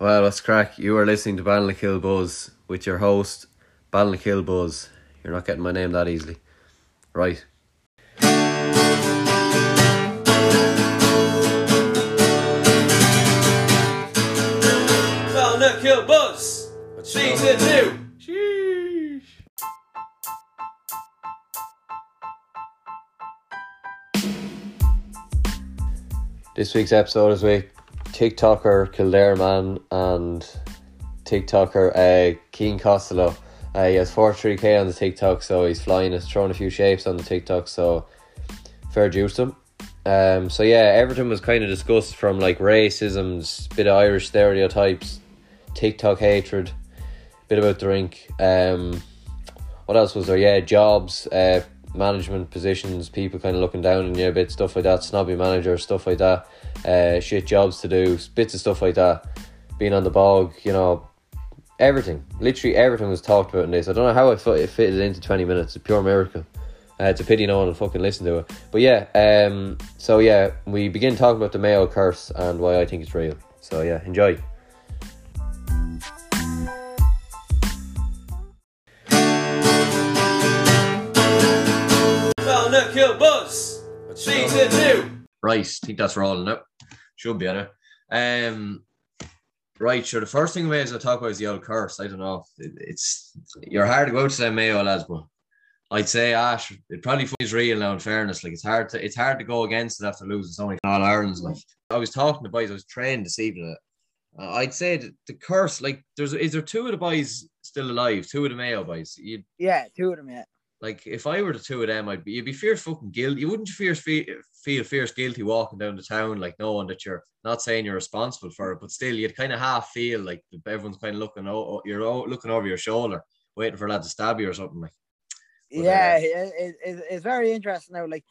Well, what's crack? You are listening to Ballinkill Buzz with your host, Ballinkill Buzz. You're not getting my name that easily. Right. Ballinkill Buzz! Season 2! Sheesh! This week's episode is with TikToker Kildare Man and TikToker uh, Keen Costello. Uh, he has 43k on the TikTok, so he's flying, he's throwing a few shapes on the TikTok, so fair juice him. Um, so yeah, everything was kind of discussed from like racism, bit of Irish stereotypes, TikTok hatred, bit about drink. Um, what else was there? Yeah, jobs, uh, management positions, people kind of looking down on you a bit, stuff like that. Snobby manager, stuff like that. Uh, shit jobs to do, bits of stuff like that. Being on the bog, you know, everything. Literally everything was talked about in this. I don't know how I fit it fitted into twenty minutes. It's a pure miracle. Uh, it's a pity no one will fucking listen to it. But yeah, um, so yeah, we begin talking about the Mayo curse and why I think it's real. So yeah, enjoy. 2! Right, I think that's rolling out. Should be on it. Um, right, sure. The first thing we may as well talk about is the old curse. I don't know. It, it's you're hard to go to say Mayo lads, but I'd say Ash. It probably is real now. In fairness, like it's hard to it's hard to go against it after losing so many All Irelands. Like I was talking to boys, I was trained this evening. Uh, I'd say the curse, like, there's is there two of the boys still alive? Two of the Mayo boys. You Yeah, two of them, yeah. Like if I were the two of them, I'd be you'd be fierce fucking guilty. You wouldn't you fierce feel, feel fierce guilty walking down the town, like knowing that you're not saying you're responsible for it, but still you'd kind of half feel like everyone's kind of looking o- you're looking over your shoulder, waiting for that to stab you or something like. But, yeah, uh, it, it, it- it's very interesting now. Like,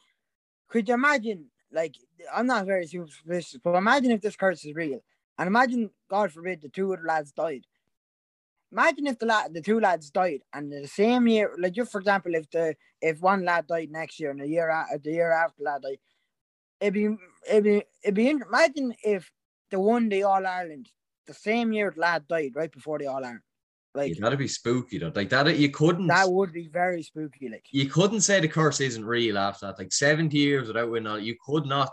could you imagine? Like, I'm not very superstitious, but imagine if this curse is real, and imagine, God forbid, the two of the lads died. Imagine if the lad, the two lads died, and the same year, like just for example, if the if one lad died next year and the year after the year after lad died, it'd be it'd be it'd be. in- Imagine if they won the All Ireland the same year the lad died, right before the All Ireland. Like that'd be spooky though. Like that, you couldn't. that would be very spooky. Like. you couldn't say the curse isn't real after that. Like 70 years without winning, all- you could not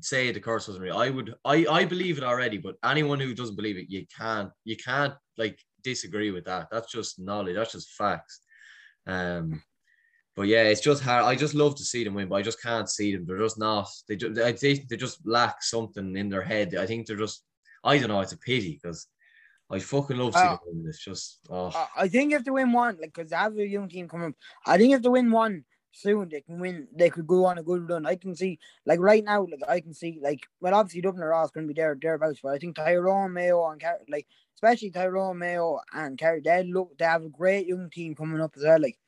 say the curse wasn't real. I would, I, I believe it already, but anyone who doesn't believe it, you can't, you can't like disagree with that. That's just knowledge. That's just facts. Um, but yeah, it's just hard. I just love to see them win, but I just can't see them. They're just not. They just, I think they just lack something in their head. I think they're just. I don't know. It's a pity because I fucking love seeing Oh. them win. It's just. Oh. I- I think if they win one, like, because they have a young team coming up, I think if they win one soon, they can win. They could go on a good run. I can see, like, right now, like, I can see, like, well, obviously Dublin are all going to be there thereabouts, but I think Tyrone Mayo and Car- like, especially Tyrone Mayo and Kerry, they look, they have a great young team coming up as well. Like,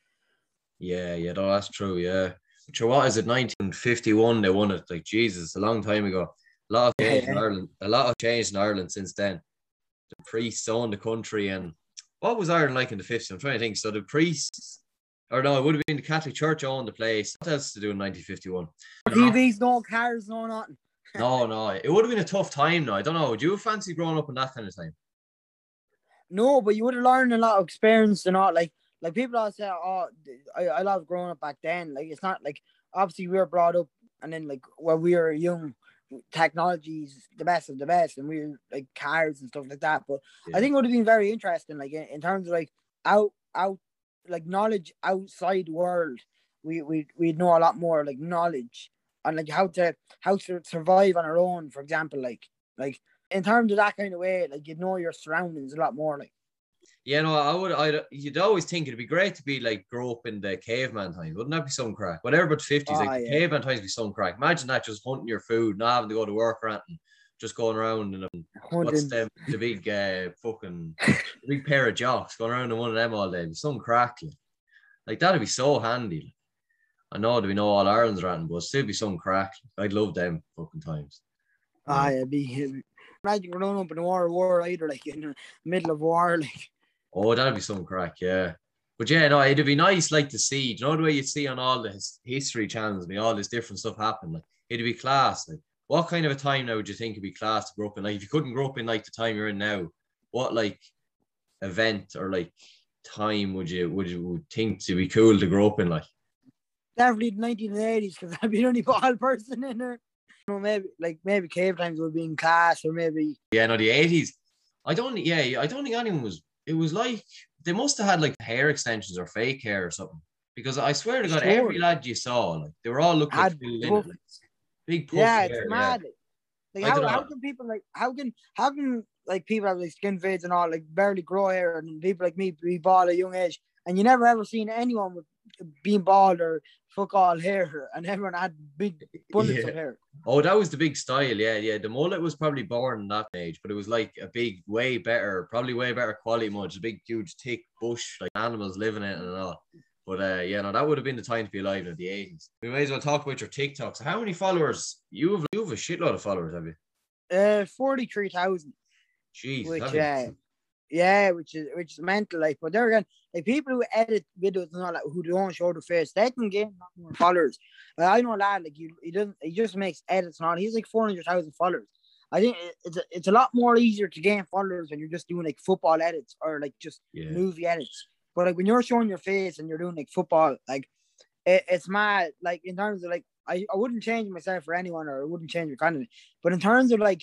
Yeah, yeah, no, that's true. Yeah. Sure, what is it? 1951 they won it. Like Jesus, a long time ago. A lot of change in Ireland. A lot of change in Ireland since then. The priests owned the country, and what was Ireland like in the 50s? I'm trying to think. So the priests, or no, it would have been the Catholic Church owned the place. What else to do in 1951? TVs, no cars, no nothing. No, no, it would have been a tough time. No, I don't know. Would you fancied growing up in that kind of time? No, but you would have learned a lot of experience and all. Like, like people always say, "Oh, I, I love growing up back then." Like, it's not like obviously we were brought up, and then like when we were young, technology's the best of the best, and we were like cars and stuff like that. But Yeah. I think it would have been very interesting, like in, in terms of like out out like knowledge outside world. We we we know a lot more like knowledge and like how to how to survive on our own. For example, like like in terms of that kind of way, like you'd know your surroundings a lot more. Like Yeah, no, I would. I you'd always think it'd be great to be like grow up in the caveman times. Wouldn't that be some crack? Whatever, but fifties, Ah, like yeah. caveman times, be some crack. Imagine that just hunting your food, not having to go to work or anything, just going around and what's hunting. the big uh, fucking the big pair of jocks going around in one of them all day. Some crack. Like, that'd be so handy. I know there'd be no all Ireland's running, but still be some crack. I'd love them fucking times. Ah, yeah, be imagine growing up in a war, war either like in the middle of war, like Oh, that'd be some crack, yeah. But yeah, no, it'd be nice, like to see. Do you know the way you see on all the history channels, and all this different stuff happen? Like, it'd be class. Like, what kind of a time now would you think would be class to grow up in? Like, if you couldn't grow up in like the time you're in now, what like event or like time would you would you would think to be cool to grow up in like? Definitely the 1980s because I'd be the only ball person in there. You know, maybe like maybe cave times would be in class or maybe Yeah, no, the eighties. I don't. Yeah, I don't think anyone was. It was like they must have had like hair extensions or fake hair or something. Because I swear to God, Sure. every lad you saw, like they were all looking Had Phil Lynott, puff- like, big puff yeah, it's yeah. mad. Like I how, how can people like how can how can like people have like skin fades and all like barely grow hair and people like me be bald at a young age and you never ever seen anyone with being bald or fuck all hair and everyone had big bullets Yeah. of hair. Oh, that was the big style. Yeah, yeah. The mullet was probably born in that age, but it was like a big, way better, probably way better quality mullet. Just a big, huge, thick bush, like animals living in it and all. But uh, yeah, no, that would have been the time to be alive in the eighties. We may as well talk about your TikToks. How many followers? You have you have a shitload of followers, have you? Uh, forty three thousand, Jeez, which uh, yeah, which is which is mental. Like, but there again, like people who edit videos and all that who don't show the face, they can gain a lot more followers. Like, I know a lad like he, he doesn't he just makes edits and all. He's like four hundred thousand followers. I think it's a, it's a lot more easier to gain followers when you're just doing like football edits or like just yeah. movie edits. But like when you're showing your face and you're doing like football, like it, it's mad. Like in terms of like I, I wouldn't change myself for anyone or I wouldn't change your content. But in terms of like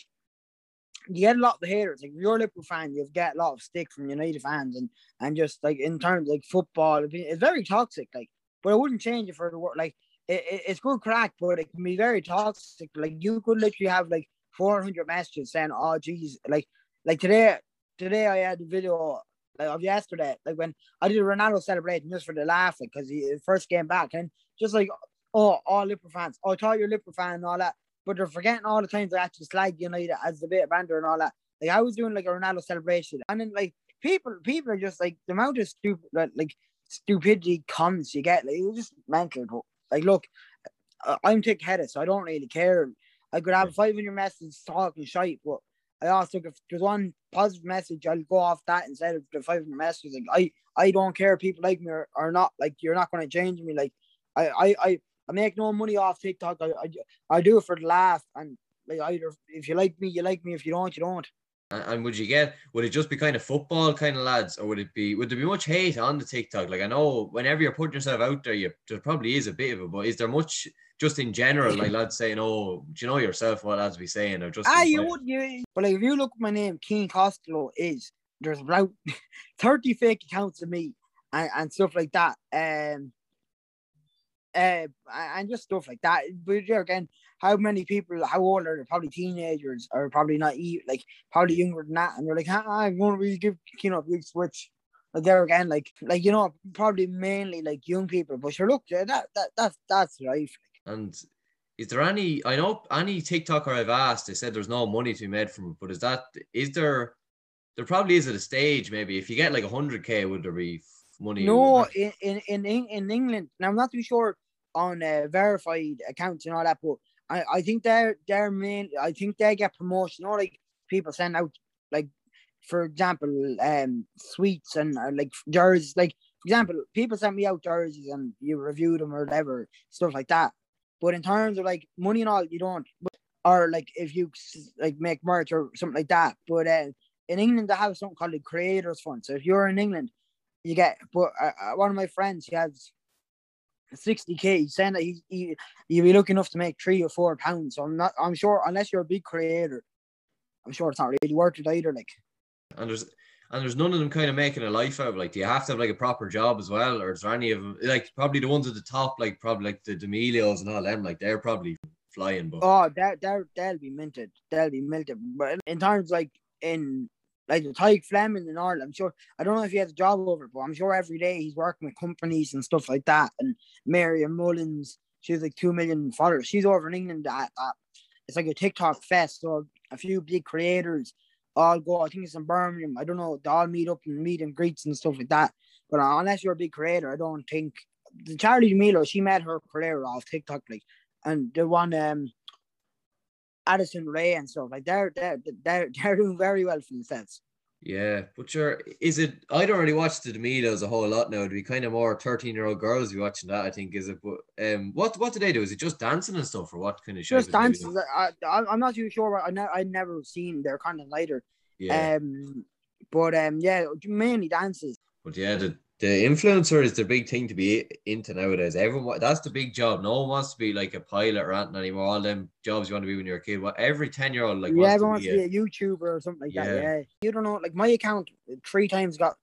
you get a lot of haters. Like if you're a Liverpool fan, you've get a lot of stick from United fans and and just like in terms like football, it's very toxic. Like, but I wouldn't change it for the world. Like it, it- it's good crack, but it can be very toxic. Like you could literally have like 400 messages saying, "Oh, geez," like like today. Today I had a video like of yesterday, like when I did a Ronaldo celebration just for the laugh, like because he first came back and just like oh all Liverpool fans, oh I thought you're a Liverpool fan and all that, but they're forgetting all the times I actually slag United as the bit of banter and all that. Like I was doing like a Ronaldo celebration, and then like people, people are just like the amount of stupid like, like stupidity comments you get, like it was just mental. But like look, I'm thick headed, so I don't really care. I could have 500 messages talking shite, but I also if there's one positive message, I'll go off that instead of the 500 messages. Like I, I don't care if people like me or, or not. Like you're not going to change me. Like I, I, I, I make no money off TikTok. I, I, I do it for the laugh. And like either if you like me, you like me. If you don't, you don't. And, and would you get? Would it just be kind of football kind of lads, or would it be? Would there be much hate on the TikTok? Like I know whenever you're putting yourself out there, you there probably is a bit of it, but is there much? Just in general, like lads saying, "Oh, do you know yourself what lads be saying?" Or just Ah, you would, you. But like if you look at my name, King Costello is there's about 30 fake accounts of me and, and stuff like that. Um, uh, and just stuff like that. But there again, how many people, how old are they? Probably teenagers or probably not even like probably younger than that. And they're like, ah, I'm going to really give you know, big switch. Like there again, like like you know, probably mainly like young people. But sure, look, that that that's that's right. And is there any? I know any TikToker I've asked, they said there's no money to be made from it. But is that? Is there? There probably is at a stage. Maybe if you get like hundred k, would there be money? No, in in in, in England, and I'm not too sure on uh, verified accounts and all that, but I, I think they're they're main. I think they get promotion. Or like people send out like, for example, um, sweets and uh, like jerseys. Like for example, people send me out jerseys and you review them or whatever stuff like that. But in terms of like money and all, you don't. Or like if you like make merch or something like that. But uh, in England, they have something called a creators fund. So if you're in England you get but uh, uh, one of my friends he has 60k he's saying that he, he you'll be lucky enough to make three or four pounds so i'm not i'm sure unless you're a big creator i'm sure it's not really worth it either like and there's and there's none of them kind of making a life out. of. Like, do you have to have like a proper job as well, or is there any of them like probably the ones at the top, like probably like the D'Amelios and all them, like they're probably flying. But oh that that they'll be minted they'll be minted but in terms like in like the Tadhg Fleming and all I'm sure I don't know if he has a job over but I'm sure every day he's working with companies and stuff like that and Miriam Mullins she's like two million followers she's over in England at, at it's like a TikTok fest so a few big creators all go I think it's in Birmingham I don't know they all meet up and meet and greets and stuff like that but uh, unless you're a big creator I don't think the Charli D'Amelio she made her career off TikTok like and the one um Addison Rae and stuff like they're they're they're, they're doing very well for themselves. Yeah, but sure, is it? I don't really watch the D'Amelios a whole lot now. It'd be kind of more thirteen year old girls be watching that. I think is it. But um, what what do they do? Is it just dancing and stuff, or what kind of? shape Just is it they dances. I, I I'm not too sure. I ne- I never seen their content either. Yeah, Um, But um, yeah, mainly dances. But yeah, the, the influencer is the big thing to be into nowadays. Everyone that's the big job. No one wants to be like a pilot or anything anymore. All them jobs you want to be when you're a kid. Well, every ten year old like yeah, wants everyone to wants be. to be A, a YouTuber or something like Yeah. that. Yeah, you don't know. Like my account uh, three times got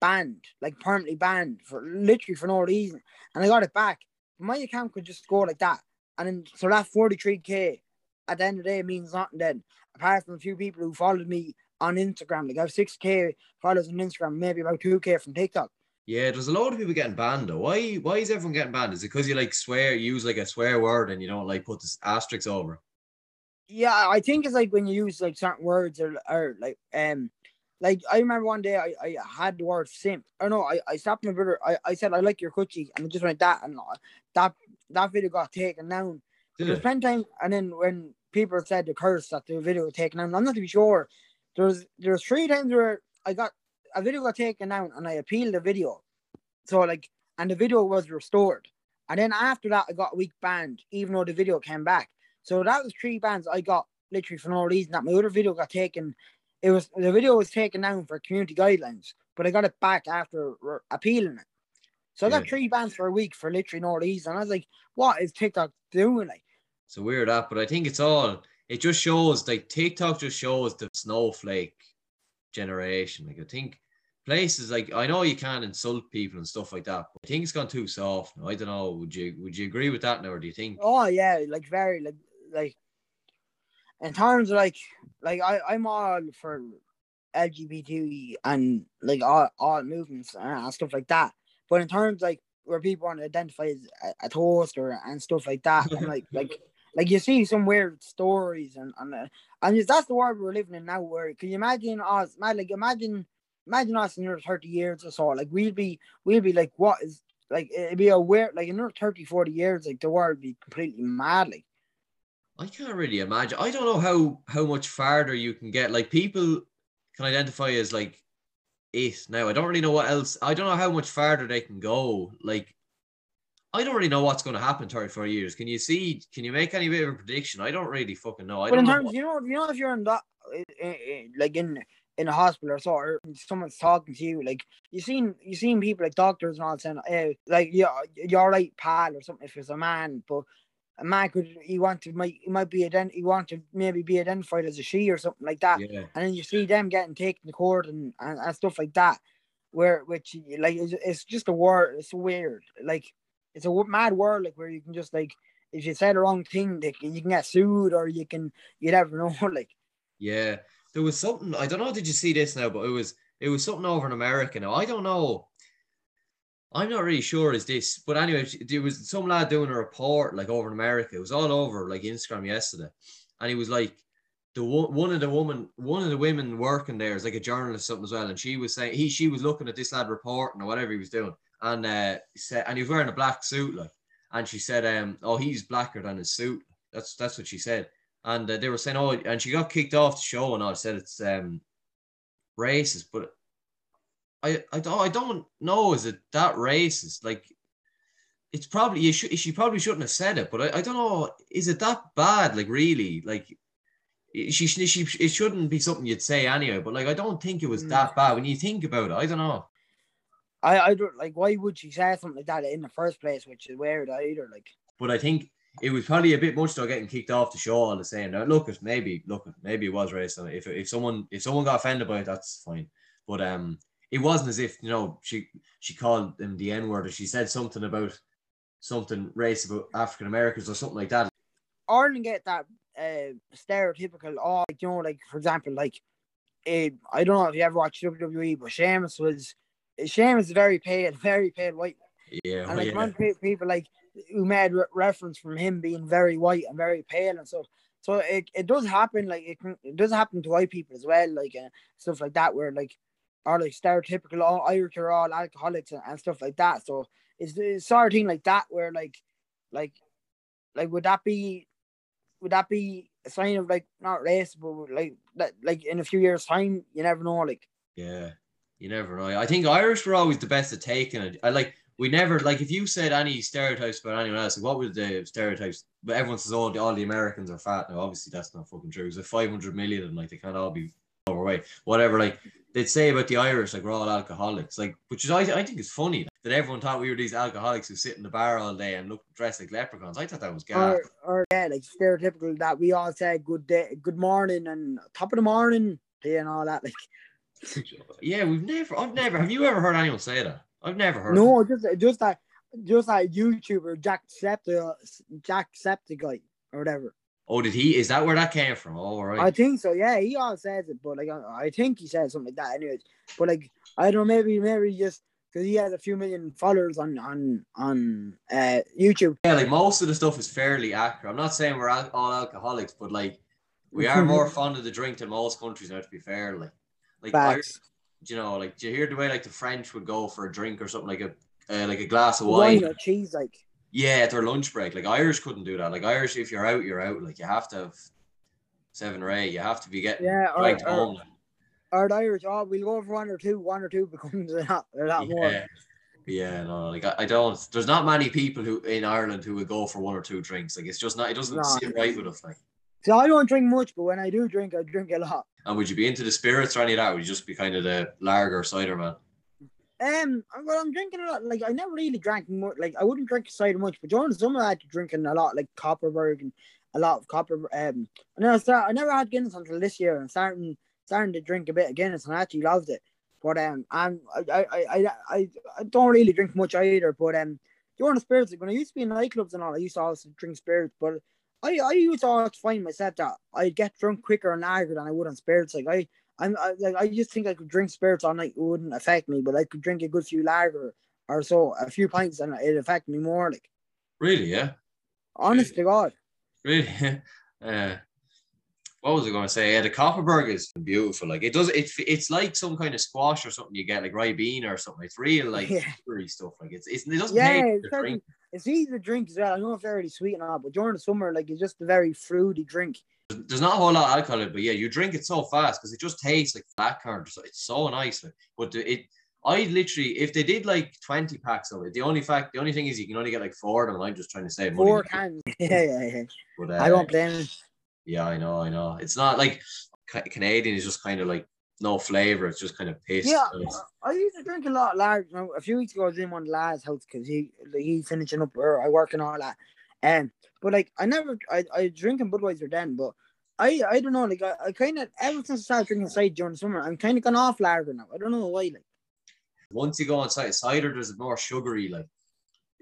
banned, like permanently banned for literally for no reason, and I got it back. My account could just go like that, and then so that forty three k at the end of the day means nothing. Then apart from a few people who followed me on Instagram, like I have six k followers on Instagram, maybe about two k from TikTok. Yeah, there's a lot of people getting banned though. Why? Why is everyone getting banned? Is it because you like swear, use like a swear word, and you don't like put this asterisk over? Yeah, I think it's like when you use like certain words or or like um like I remember one day I, I had the word simp. I know I, I stopped my brother. I, I said I like your coochie and it just went that and uh, that that video got taken down. Did There's plenty time and then when people said the curse that the video was taken down, I'm not to be sure. There was there was three times where I got a video got taken down and I appealed the video. So like and the video was restored. And then after that I got a week banned, even though the video came back. So that was three bans I got literally for no reason. That my other video got taken. It was the video was taken down for community guidelines, but I got it back after re- appealing it. So I got Yeah. three bans for a week for literally no reason. I was like, what is TikTok doing? Like, It's a weird app, but I think it's all. It just shows like TikTok just shows the snowflake generation. Like I think places like I know you can't insult people and stuff like that, but I think it's gone too soft. now. I don't know. Would you would you agree with that now, or do you think? oh yeah, like very like like in terms of like like I I'm all for LGBT and like all all movements and stuff like that. But in terms like where people want to identify as a, a toaster and stuff like that, I'm like like like you see some weird stories and and uh, and that's the world we're living in now. Where can you imagine us? Man, like imagine imagine us in another thirty years or so. Like we'll be we'll be like what is like it'd be a weird like in another 30, 40 years like the world would be completely mad. Like I can't really imagine. I don't know how how much farther you can get. Like people can identify as like it now. I don't really know what else. I don't know how much farther they can go. Like I don't really know what's going to happen 34 years. Can you see? Can you make any bit of a prediction? I don't really fucking know. I but don't in terms, what- you know, you know, if you're in that, uh, uh, like in in a hospital or so, or someone's talking to you, like you seen you seen people like doctors and all saying, "Hey, like yeah, you're right, pal," or something. If it's a man, but a man could he want to might he might be ident- he want to maybe be identified as a she or something like that, yeah. and then you see them getting taken to court and, and, and stuff like that, where which like it's, it's just a word. It's weird, like it's a mad world, like where you can just like if you say the wrong thing, like, you can get sued or you can you never know, like. Yeah, there was something. I don't know. Did you see this now? But it was it was something over in America. Now I don't know. I'm not really sure is this, but anyway, there was some lad doing a report like over in America. It was all over like Instagram yesterday, and he was like, the one of the woman, one of the women working there is like a journalist something as well, and she was saying he she was looking at this lad reporting or whatever he was doing, and uh said and he was wearing a black suit like, and she said um oh he's blacker than his suit. That's that's what she said and uh, they were saying, "Oh," and she got kicked off the show, and I said it's um racist, but I I don't I don't know is it that racist? Like, it's probably you should she probably shouldn't have said it, but I, I don't know is it that bad? Like really, like she she, she it shouldn't be something you'd say anyway. But like I don't think it was Mm. that bad when you think about it. I don't know. I, I don't like why would she say something like that in the first place, which is weird either. Like But I think it was probably a bit much though getting kicked off the show all the same. Now look, maybe look, maybe it was racist. If if someone if someone got offended by it, that's fine. But um, it wasn't as if you know she she called them the N word or she said something about something racist about African Americans or something like that. Ireland get that uh, stereotypical, oh, you know, like for example, like uh, I don't know if you ever watched WWE, but Sheamus was Sheamus is very pale, very pale white, Yeah, and like yeah. people like who made re- reference from him being very white and very pale and stuff. So it, it does happen, like it, can, it does happen to white people as well, like uh, stuff like that, where like are like stereotypical all Irish are all alcoholics and, and stuff like that. So it's the sort of thing like that where like like like would that be would that be a sign of like not race but like that like in a few years time you never know like Yeah, you never know. I think Irish were always the best at taking it. I like we never like if you said any stereotypes about anyone else, what were the stereotypes? But everyone says all the all the Americans are fat. Now, obviously, that's not fucking true. There's like 500 million, and like they can't all be overweight. Whatever. Like they'd say about the Irish like we're all alcoholics, like which is I, I think is funny that everyone thought we were these alcoholics who sit in the bar all day and look dressed like leprechauns. I thought that was gas. Or, or yeah, like stereotypical that we all say good day, good morning, and top of the morning, and all that. Like, yeah, we've never, I've never. Have you ever heard anyone say that? I've never heard. no, just just that, just that YouTuber Jack Septa, Jack guy or whatever. Oh, did he? Is that where that came from? Oh, all right. I think so. Yeah, he all says it, but like I, think he said something like that. Anyways, but like I don't know, maybe maybe just because he has a few million followers on on on uh YouTube. Yeah, like most of the stuff is fairly accurate. I'm not saying we're al- all alcoholics, but like we are more fond of the drink than most countries now. To be fair, like like Irish. You know, like do you hear the way like the French would go for a drink or something like a uh, like a glass of Wine wine? or cheese, like Yeah, at their lunch break. Like Irish couldn't do that. Like Irish, if you're out, you're out. Like you have to have seven or eight. You have to be getting Yeah, or- dragged or- home. or the Irish. Oh, we'll go for one or two. One or two becomes a lot, a lot more. Yeah. Yeah, no, like I, I don't. There's not many people who in Ireland who would go for one or two drinks. Like it's just not. It doesn't No. sit right with us. Like, So I don't drink much, but when I do drink, I drink a lot. And would you be into the spirits or any of that? Would you just be kind of the lager cider man? Um, well, I'm drinking a lot. Like I never really drank much. Like I wouldn't drink cider much, but during the summer I had to drinking a lot, like Kopparberg and a lot of Copper. Um, and I start. I never had Guinness until this year. and starting starting to drink a bit of Guinness, and I actually loved it. But um, I'm I I I I, don't really drink much either. But um, during the spirits, like when I used to be in nightclubs and all, I used to always drink spirits. But I I used to always find myself that I get drunk quicker on lager than I would on spirits. Like I I'm I, like I just think I could drink spirits all night. It wouldn't affect me, but I could drink a good few lager or so, a few pints, and it affect me more. Like Really? Yeah. honest to God, Really? uh, what was I going to say? Yeah, the Kopparberg is beautiful. Like it does. It, it's like some kind of squash or something you get like Ribena or something. It's real like Yeah. stuff. Like it's, it's it doesn't yeah, taste it's, the very- drink. it's easy to drink as well. I know it's very sweet and all, but during the summer, like it's just a very fruity drink. There's not a whole lot of alcohol in it, but yeah, you drink it so fast because it just tastes like blackcurrant. So it's so nice. Like, but it, I literally, if they did like 20 packs of it, the only fact, the only thing is you can only get like four of them. And I'm just trying to save money. Four cans. yeah, yeah, yeah. But, I uh, don't blame it. Yeah, I know, I know. It's not like Canadian is just kind of like no flavor. It's just kind of piss. Yeah, I used to drink a lot large. Now, a few weeks ago, I was in one of the lads' house because he like, he's finishing up where I work and all that. Um, but like I never, I I drinking Budweiser then, but I I don't know. Like I, I kind of ever since I started drinking cider during the summer, I'm kind of gone off lager now. I don't know why. Like once you go on cider, cider there's more sugary, like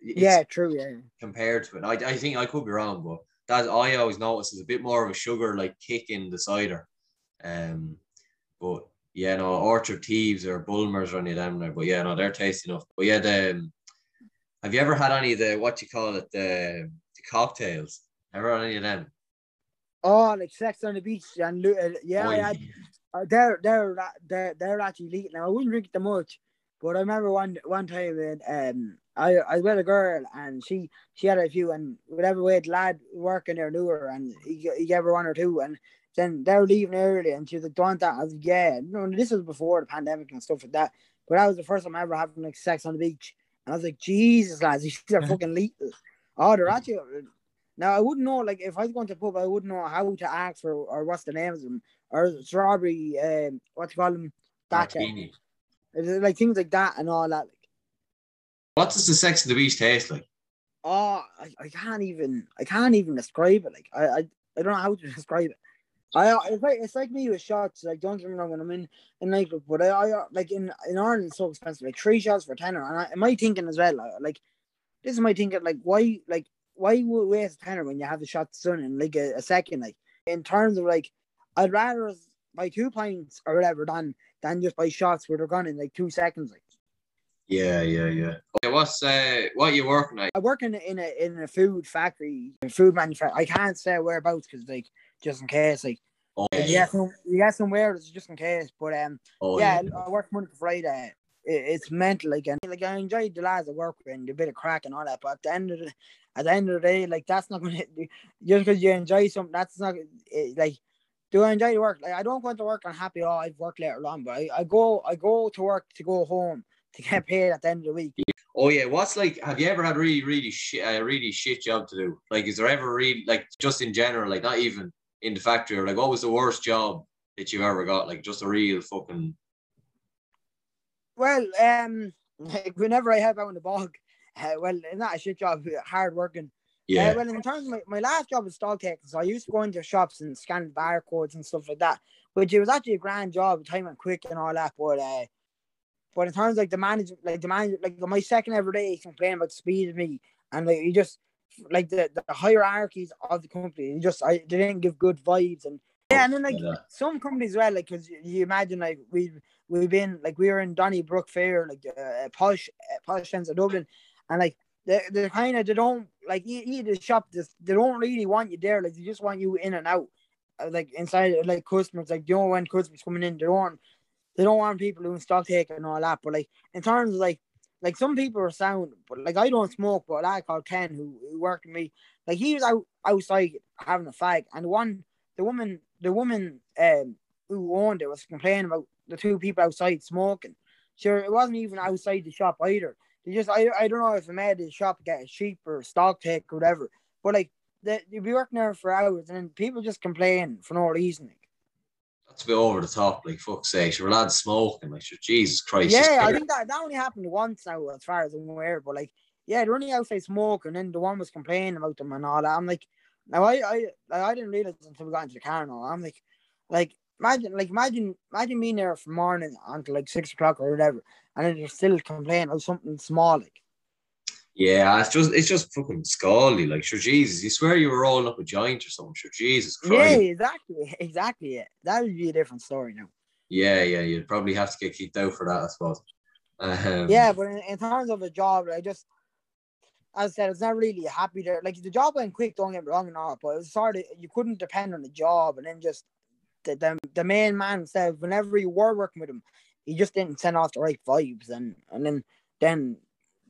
yeah, true. Yeah, compared to it. I, I think I could be wrong, but that I always notice is a bit more of a sugar like kick in the cider. Um, but yeah, no, Orchard Thieves or Bulmers or any of them there. But yeah, no, they're tasty enough. But yeah, the um, have you ever had any of the what you call it the, the cocktails? Ever had any of them? oh, like Sex on the Beach and uh, yeah, I Boy, had Uh, they're they're they're they're actually elite now. I wouldn't drink them much, but I remember one one time when um I I was with a girl and she she had a few and whatever way the lad working there knew her and he, he gave her one or two and then they were leaving early and she was like, "Do that?" I was like, "Yeah." No, this was before the pandemic and stuff like that. But that was the first time I ever having like sex on the beach, and I was like, "Jesus, lads, these are fucking lethal." Oh, they're actually. Now I wouldn't know like if I was going to pub, I wouldn't know how to ask for or what's the names of them or strawberry, um, what you call them? That like things like that and all that. Like, What does the Sex of the Beach taste like? oh, I, I can't even, I can't even describe it. Like, I, I, I don't know how to describe it. I, it's like, it's like me with shots. Like, don't get me wrong, when I'm in a nightclub, but I, I, like in in Ireland, it's so expensive. Like three shots for tenner, and I, am I thinking as well, like, like, this is my thinking. Like, why, like, why would waste tenner when you have the shots done in like a, a second? Like, in terms of like, I'd rather buy two pints or whatever than than just buy shots where they're gone in like two seconds. Like. Yeah, yeah, yeah. Okay, what's uh, what you working at? I work in a, in a in a food factory, food manufacturer. I can't say whereabouts because like just in case, like Oh, you get some you get somewhere it's just in case. But um, oh, yeah, I work Monday to Friday. It, it's mental like and like I enjoy the lads I work with and a bit of crack and all that. But at the end of the at the end of the day, like that's not gonna just because you enjoy something. That's not it, like. Do I enjoy the work? Like I don't go to work unhappy. happy. Oh, I've worked later on, but I, I go I go to work to go home to get paid at the end of the week. Oh yeah, what's like? Have you ever had really, really shit, a really shit job to do? Like, is there ever really like just in general, like not even in the factory, or like what was the worst job that you've ever got? Like just a real fucking Well, um, like, whenever I help out in the bog, uh, well, not a shit job, hard working. Yeah. Uh, well, in terms of my, my last job was stock taking, so I used to go into shops and scan barcodes and stuff like that, which it was actually a grand job, time went quick and all that. But uh, but in terms like the manager, like the manager, like my second ever day, he's complaining about the speed of me, and like he just like the, the hierarchies of the company, he just I they didn't give good vibes and yeah, and then like Yeah. some companies well, like because you imagine like we we've been like we were in Donnybrook Fair, like uh, posh uh, posh ends of Dublin, and like they they kind of they don't like you the shop. Just, they don't really want you there. Like they just want you in and out, uh, like inside like customers. Like you know when customers coming in, they don't they don't want people doing stock taking and all that. But like in terms of like like some people are sound, but like I don't smoke. But a lad called Ken who, who worked with me, like he was out outside having a fag, and one the woman the woman um who owned it was complaining about the two people outside smoking. Sure, it wasn't even outside the shop either. They just I, I don't know if they made the shop get a sheep or stock take or whatever. But like they you'd be working there for hours and then people just complain for no reason. That's a bit over the top, like fuck's sake. Sure, lads smoking, like Jesus Christ. Yeah, I think that, that only happened once now, as far as I'm aware. But like, yeah, they're only outside smoking, and then the one was complaining about them and all that. I'm like, now I I I didn't realize until we got into the car and all. I'm like, like imagine like imagine imagine being there from morning until like six o'clock or whatever, and then they're still complaining about something small. Like, Yeah, it's just it's just fucking scally. Like, sure, Jesus, you swear you were rolling up a joint or something. Sure, Jesus Christ. yeah, exactly, exactly. Yeah, that would be a different story now. Yeah, yeah, you'd probably have to get kicked out for that, I suppose. Um, Yeah, but in, in terms of a job, I just, as I said, it's not really happy there. Like the job went quick, don't get me wrong and all, but it was sort of you couldn't depend on the job, and then just the the, the main man said whenever you were working with him, he just didn't send off the right vibes, and and then then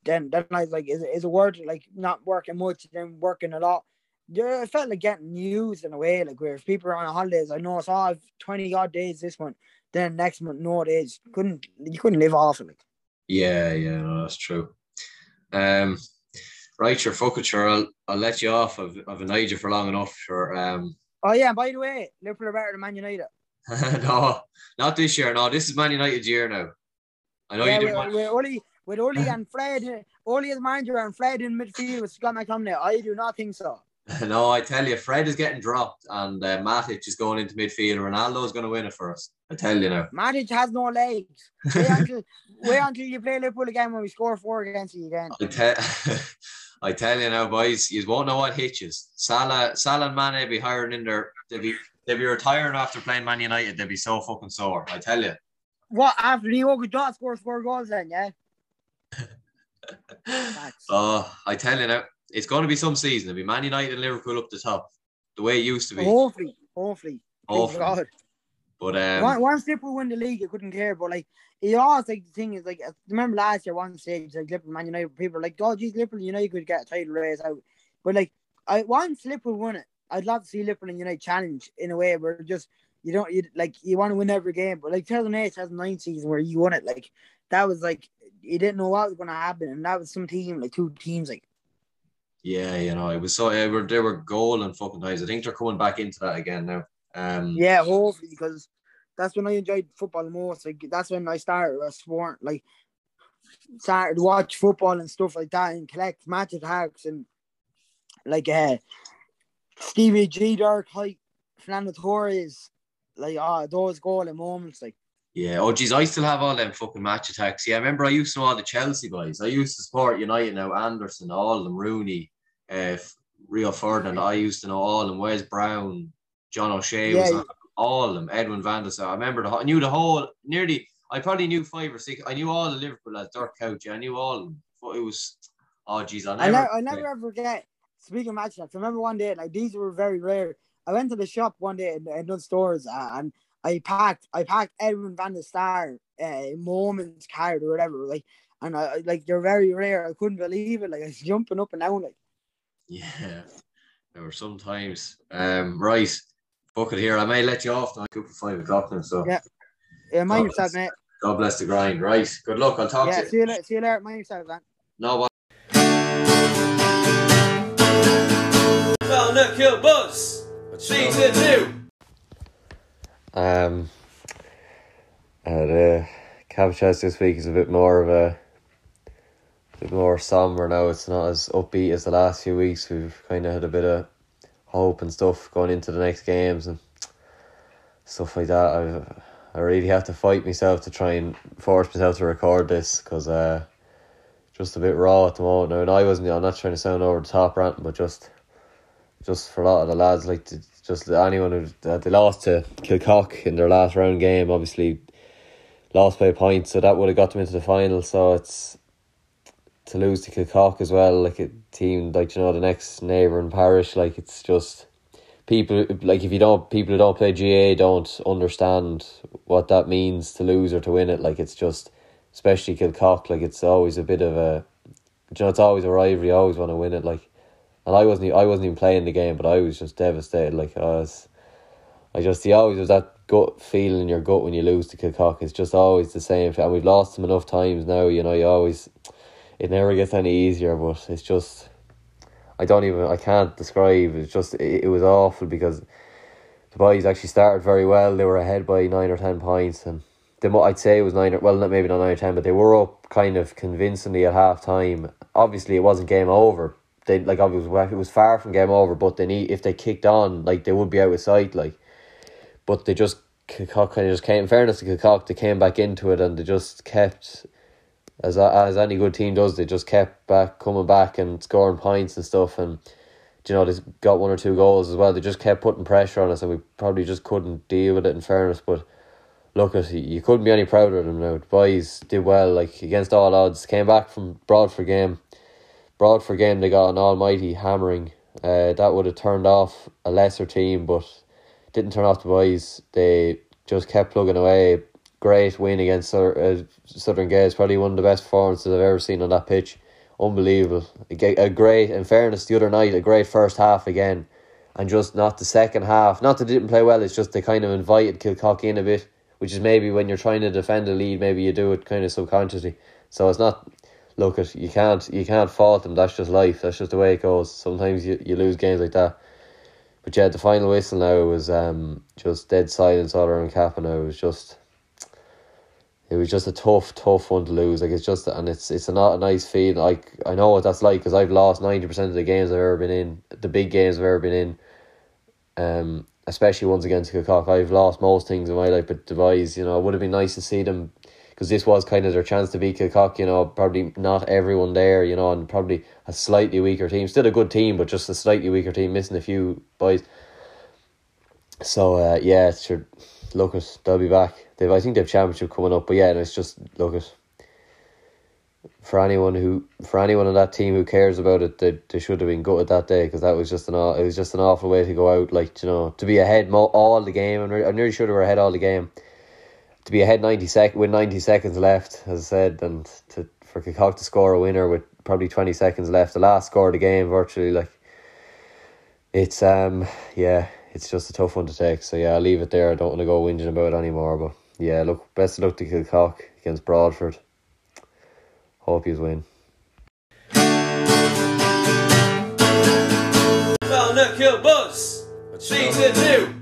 then then I was like, is is a word like not working much, then working a lot. Yeah, it felt like getting used in a way, like where if people are on holidays, I know it's all twenty odd days this month, then next month no days. Couldn't you couldn't live off of it like. Yeah, yeah, no, that's true. Um, right, sure, fuck it, sure. I'll, I'll let you off. I've, I've annoyed you for long enough. Sure. Um, Oh yeah, and by the way, Liverpool are better than Man United. no, not this year. No, this is Man United's year now. I know yeah, you didn't want. with Ole, with Ole and Fred, Ole as manager and Fred in midfield with Scott McTominay. I do not think so. No, I tell you, Fred is getting dropped, and uh, Matic is going into midfield. and is going to win it for us. I tell you now. Matic has no legs. Wait until, wait until you play Liverpool again when we score four against you again. I tell, I tell you now, boys, you won't know what hitches. Salah, Salah and Mane be hiring in there. They'll be, they'll be retiring after playing Man United. They'll be so fucking sore. I tell you. What after Diogo Jota scores four goals then? Yeah. Oh, I tell you now, it's going to be some season. It'll be Man United and Liverpool up the top, the way it used to be. hopefully, hopefully. Hopefully. God. But um, Once- Liverpool win the league, I couldn't care. But like, it always like the thing is like, I remember last year one stage like Liverpool, Man United, people were like, "Oh, geez, Liverpool, United could get a title race out." But like, I once Liverpool won it, I'd love to see Liverpool and United challenge in a way where just you don't you like you want to win every game. But like 2008, 2009 season where you won it, like that was like you didn't know what was going to happen, and that was some team like two teams like. yeah, you know, it was so they were they were goal and fucking times. I think they're coming back into that again now. Um, Yeah, hopefully, because that's when I enjoyed football the most. Like that's when I started a sport, like started to watch football and stuff like that, and collect Match Attax and like uh Stevie G, Dirk Kuyt, Fernando Torres, like ah those golden moments. Like Yeah. Oh, geez, I still have all them fucking Match Attax. Yeah, I remember I used to know all the Chelsea boys. I used to support United now. Anderson, all of them, Rooney, uh, Rio Ferdinand. I used to know all of them. Wes Brown, John O'Shea was Yeah. on all of them. Edwin van der Sar. I remember the whole- I knew the whole nearly. I probably knew five or six. I knew all the Liverpool as Dirk Kuyt. I knew all of them. But it was. Oh, geez, I never. never, I never ever forget. Speaking of Match Attax, I remember one day like these were very rare. I went to the shop one day in, in those stores uh, and I packed I packed Edwin van der Sar uh, moments card or whatever like and I I- like they're very rare. I couldn't believe it. Like I was jumping up and down like. Yeah, there were some times. Um, right, fuck it here. I may let you off now. Go for five o'clock now. So Yeah. Yeah, mind Oh, yourself, mate. God bless the grind. Right, good luck. I'll talk Yeah, to see you. you later. See you later. Mind yourself, man. No, what? Found a kill buzz. Season two. Um, and uh, Cavachess this week is a bit more of a, a bit more somber now. It's not as upbeat as the last few weeks. We've kind of had a bit of hope and stuff going into the next games and stuff like that. I've I really have to fight myself to try and force myself to record this because uh, just a bit raw at the moment. Now, and I wasn't. I'm not trying to sound over the top ranting, but just just for a lot of the lads, like to, just anyone who that they lost to Kilcock in their last round game, obviously lost by a point, so that would have got them into the final. So it's to lose to Kilcock as well, like a team like you know the next neighbouring parish, like it's just people like if you don't people who don't play GAA don't understand what that means to lose or to win it. Like it's just especially Kilcock, like it's always a bit of a you know, it's always a rivalry, I always want to win it, like and I wasn't I wasn't even playing the game, but I was just devastated. Like I was I just you always was that gut feeling in your gut when you lose to Kilcock. It's just always the same and we've lost them enough times now, you know, you always it never gets any easier, but it's just I don't even I can't describe. It's just it, it was awful because the boys actually started very well. They were ahead by nine or ten points, and the I'd say it was nine or well, not maybe not nine or ten, but they were up kind of convincingly at half time. Obviously, it wasn't game over. They like obviously it was far from game over, but they need if they kicked on, like they would be out of sight. Like, but they just Kilcock kind of just came. In fairness to Kilcock, they came back into it and they just kept as as any good team does, they just kept back coming back and scoring points and stuff, and you know they got one or two goals as well. They just kept putting pressure on us, and we probably just couldn't deal with it. In fairness, but look at you couldn't be any prouder of them now. The boys did well, like against all odds. Came back from Broadford game, Broadford game. They got an almighty hammering. Uh, that would have turned off a lesser team, but didn't turn off the boys. They just kept plugging away great win against uh, Southern Gaels. Probably one of the best performances I've ever seen on that pitch. Unbelievable. A great, in fairness, the other night, a great first half again. And just not the second half. Not that they didn't play well, it's just they kind of invited Kilcock in a bit, which is maybe when you're trying to defend a lead, maybe you do it kind of subconsciously. So it's not look at you can't you can't fault them, that's just life, that's just the way it goes. Sometimes you, you lose games like that. But yeah, the final whistle now was um just dead silence all around Capping now. It was just it was just a tough, tough one to lose. Like it's just, and it's it's not a nice feeling. Like I know what that's like because I've lost ninety percent of the games I've ever been in, the big games I've ever been in. Um, especially ones against Kilcock. I've lost most things in my life, but boys, you know, it would have been nice to see them because this was kind of their chance to beat Kilcock. You know, probably not everyone there. You know, and probably a slightly weaker team, still a good team, but just a slightly weaker team, missing a few boys. So uh, yeah, sure. Look, at they'll be back They've, I think they've championship coming up, but yeah, it's just at for anyone who for anyone on that team who cares about it, they, they should have been gutted that day because that was just an it was just an awful way to go out. Like you know, to be ahead all the game, and I'm nearly sure they were ahead all the game. To be ahead ninety sec with ninety seconds left, as I said, and to for Kilcock to score a winner with probably twenty seconds left, the last score of the game, virtually like. It's um yeah, it's just a tough one to take. So yeah, I'll leave it there. I don't want to go whinging about it anymore, but yeah, look, best of luck to Kilcock against Broadford. Hope you win. Well, no kill buzz. Two.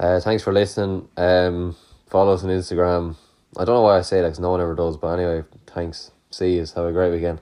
Uh, thanks for listening. Um, follow us on Instagram. I don't know why I say that because no one ever does, but anyway, thanks. See you. Have a great weekend.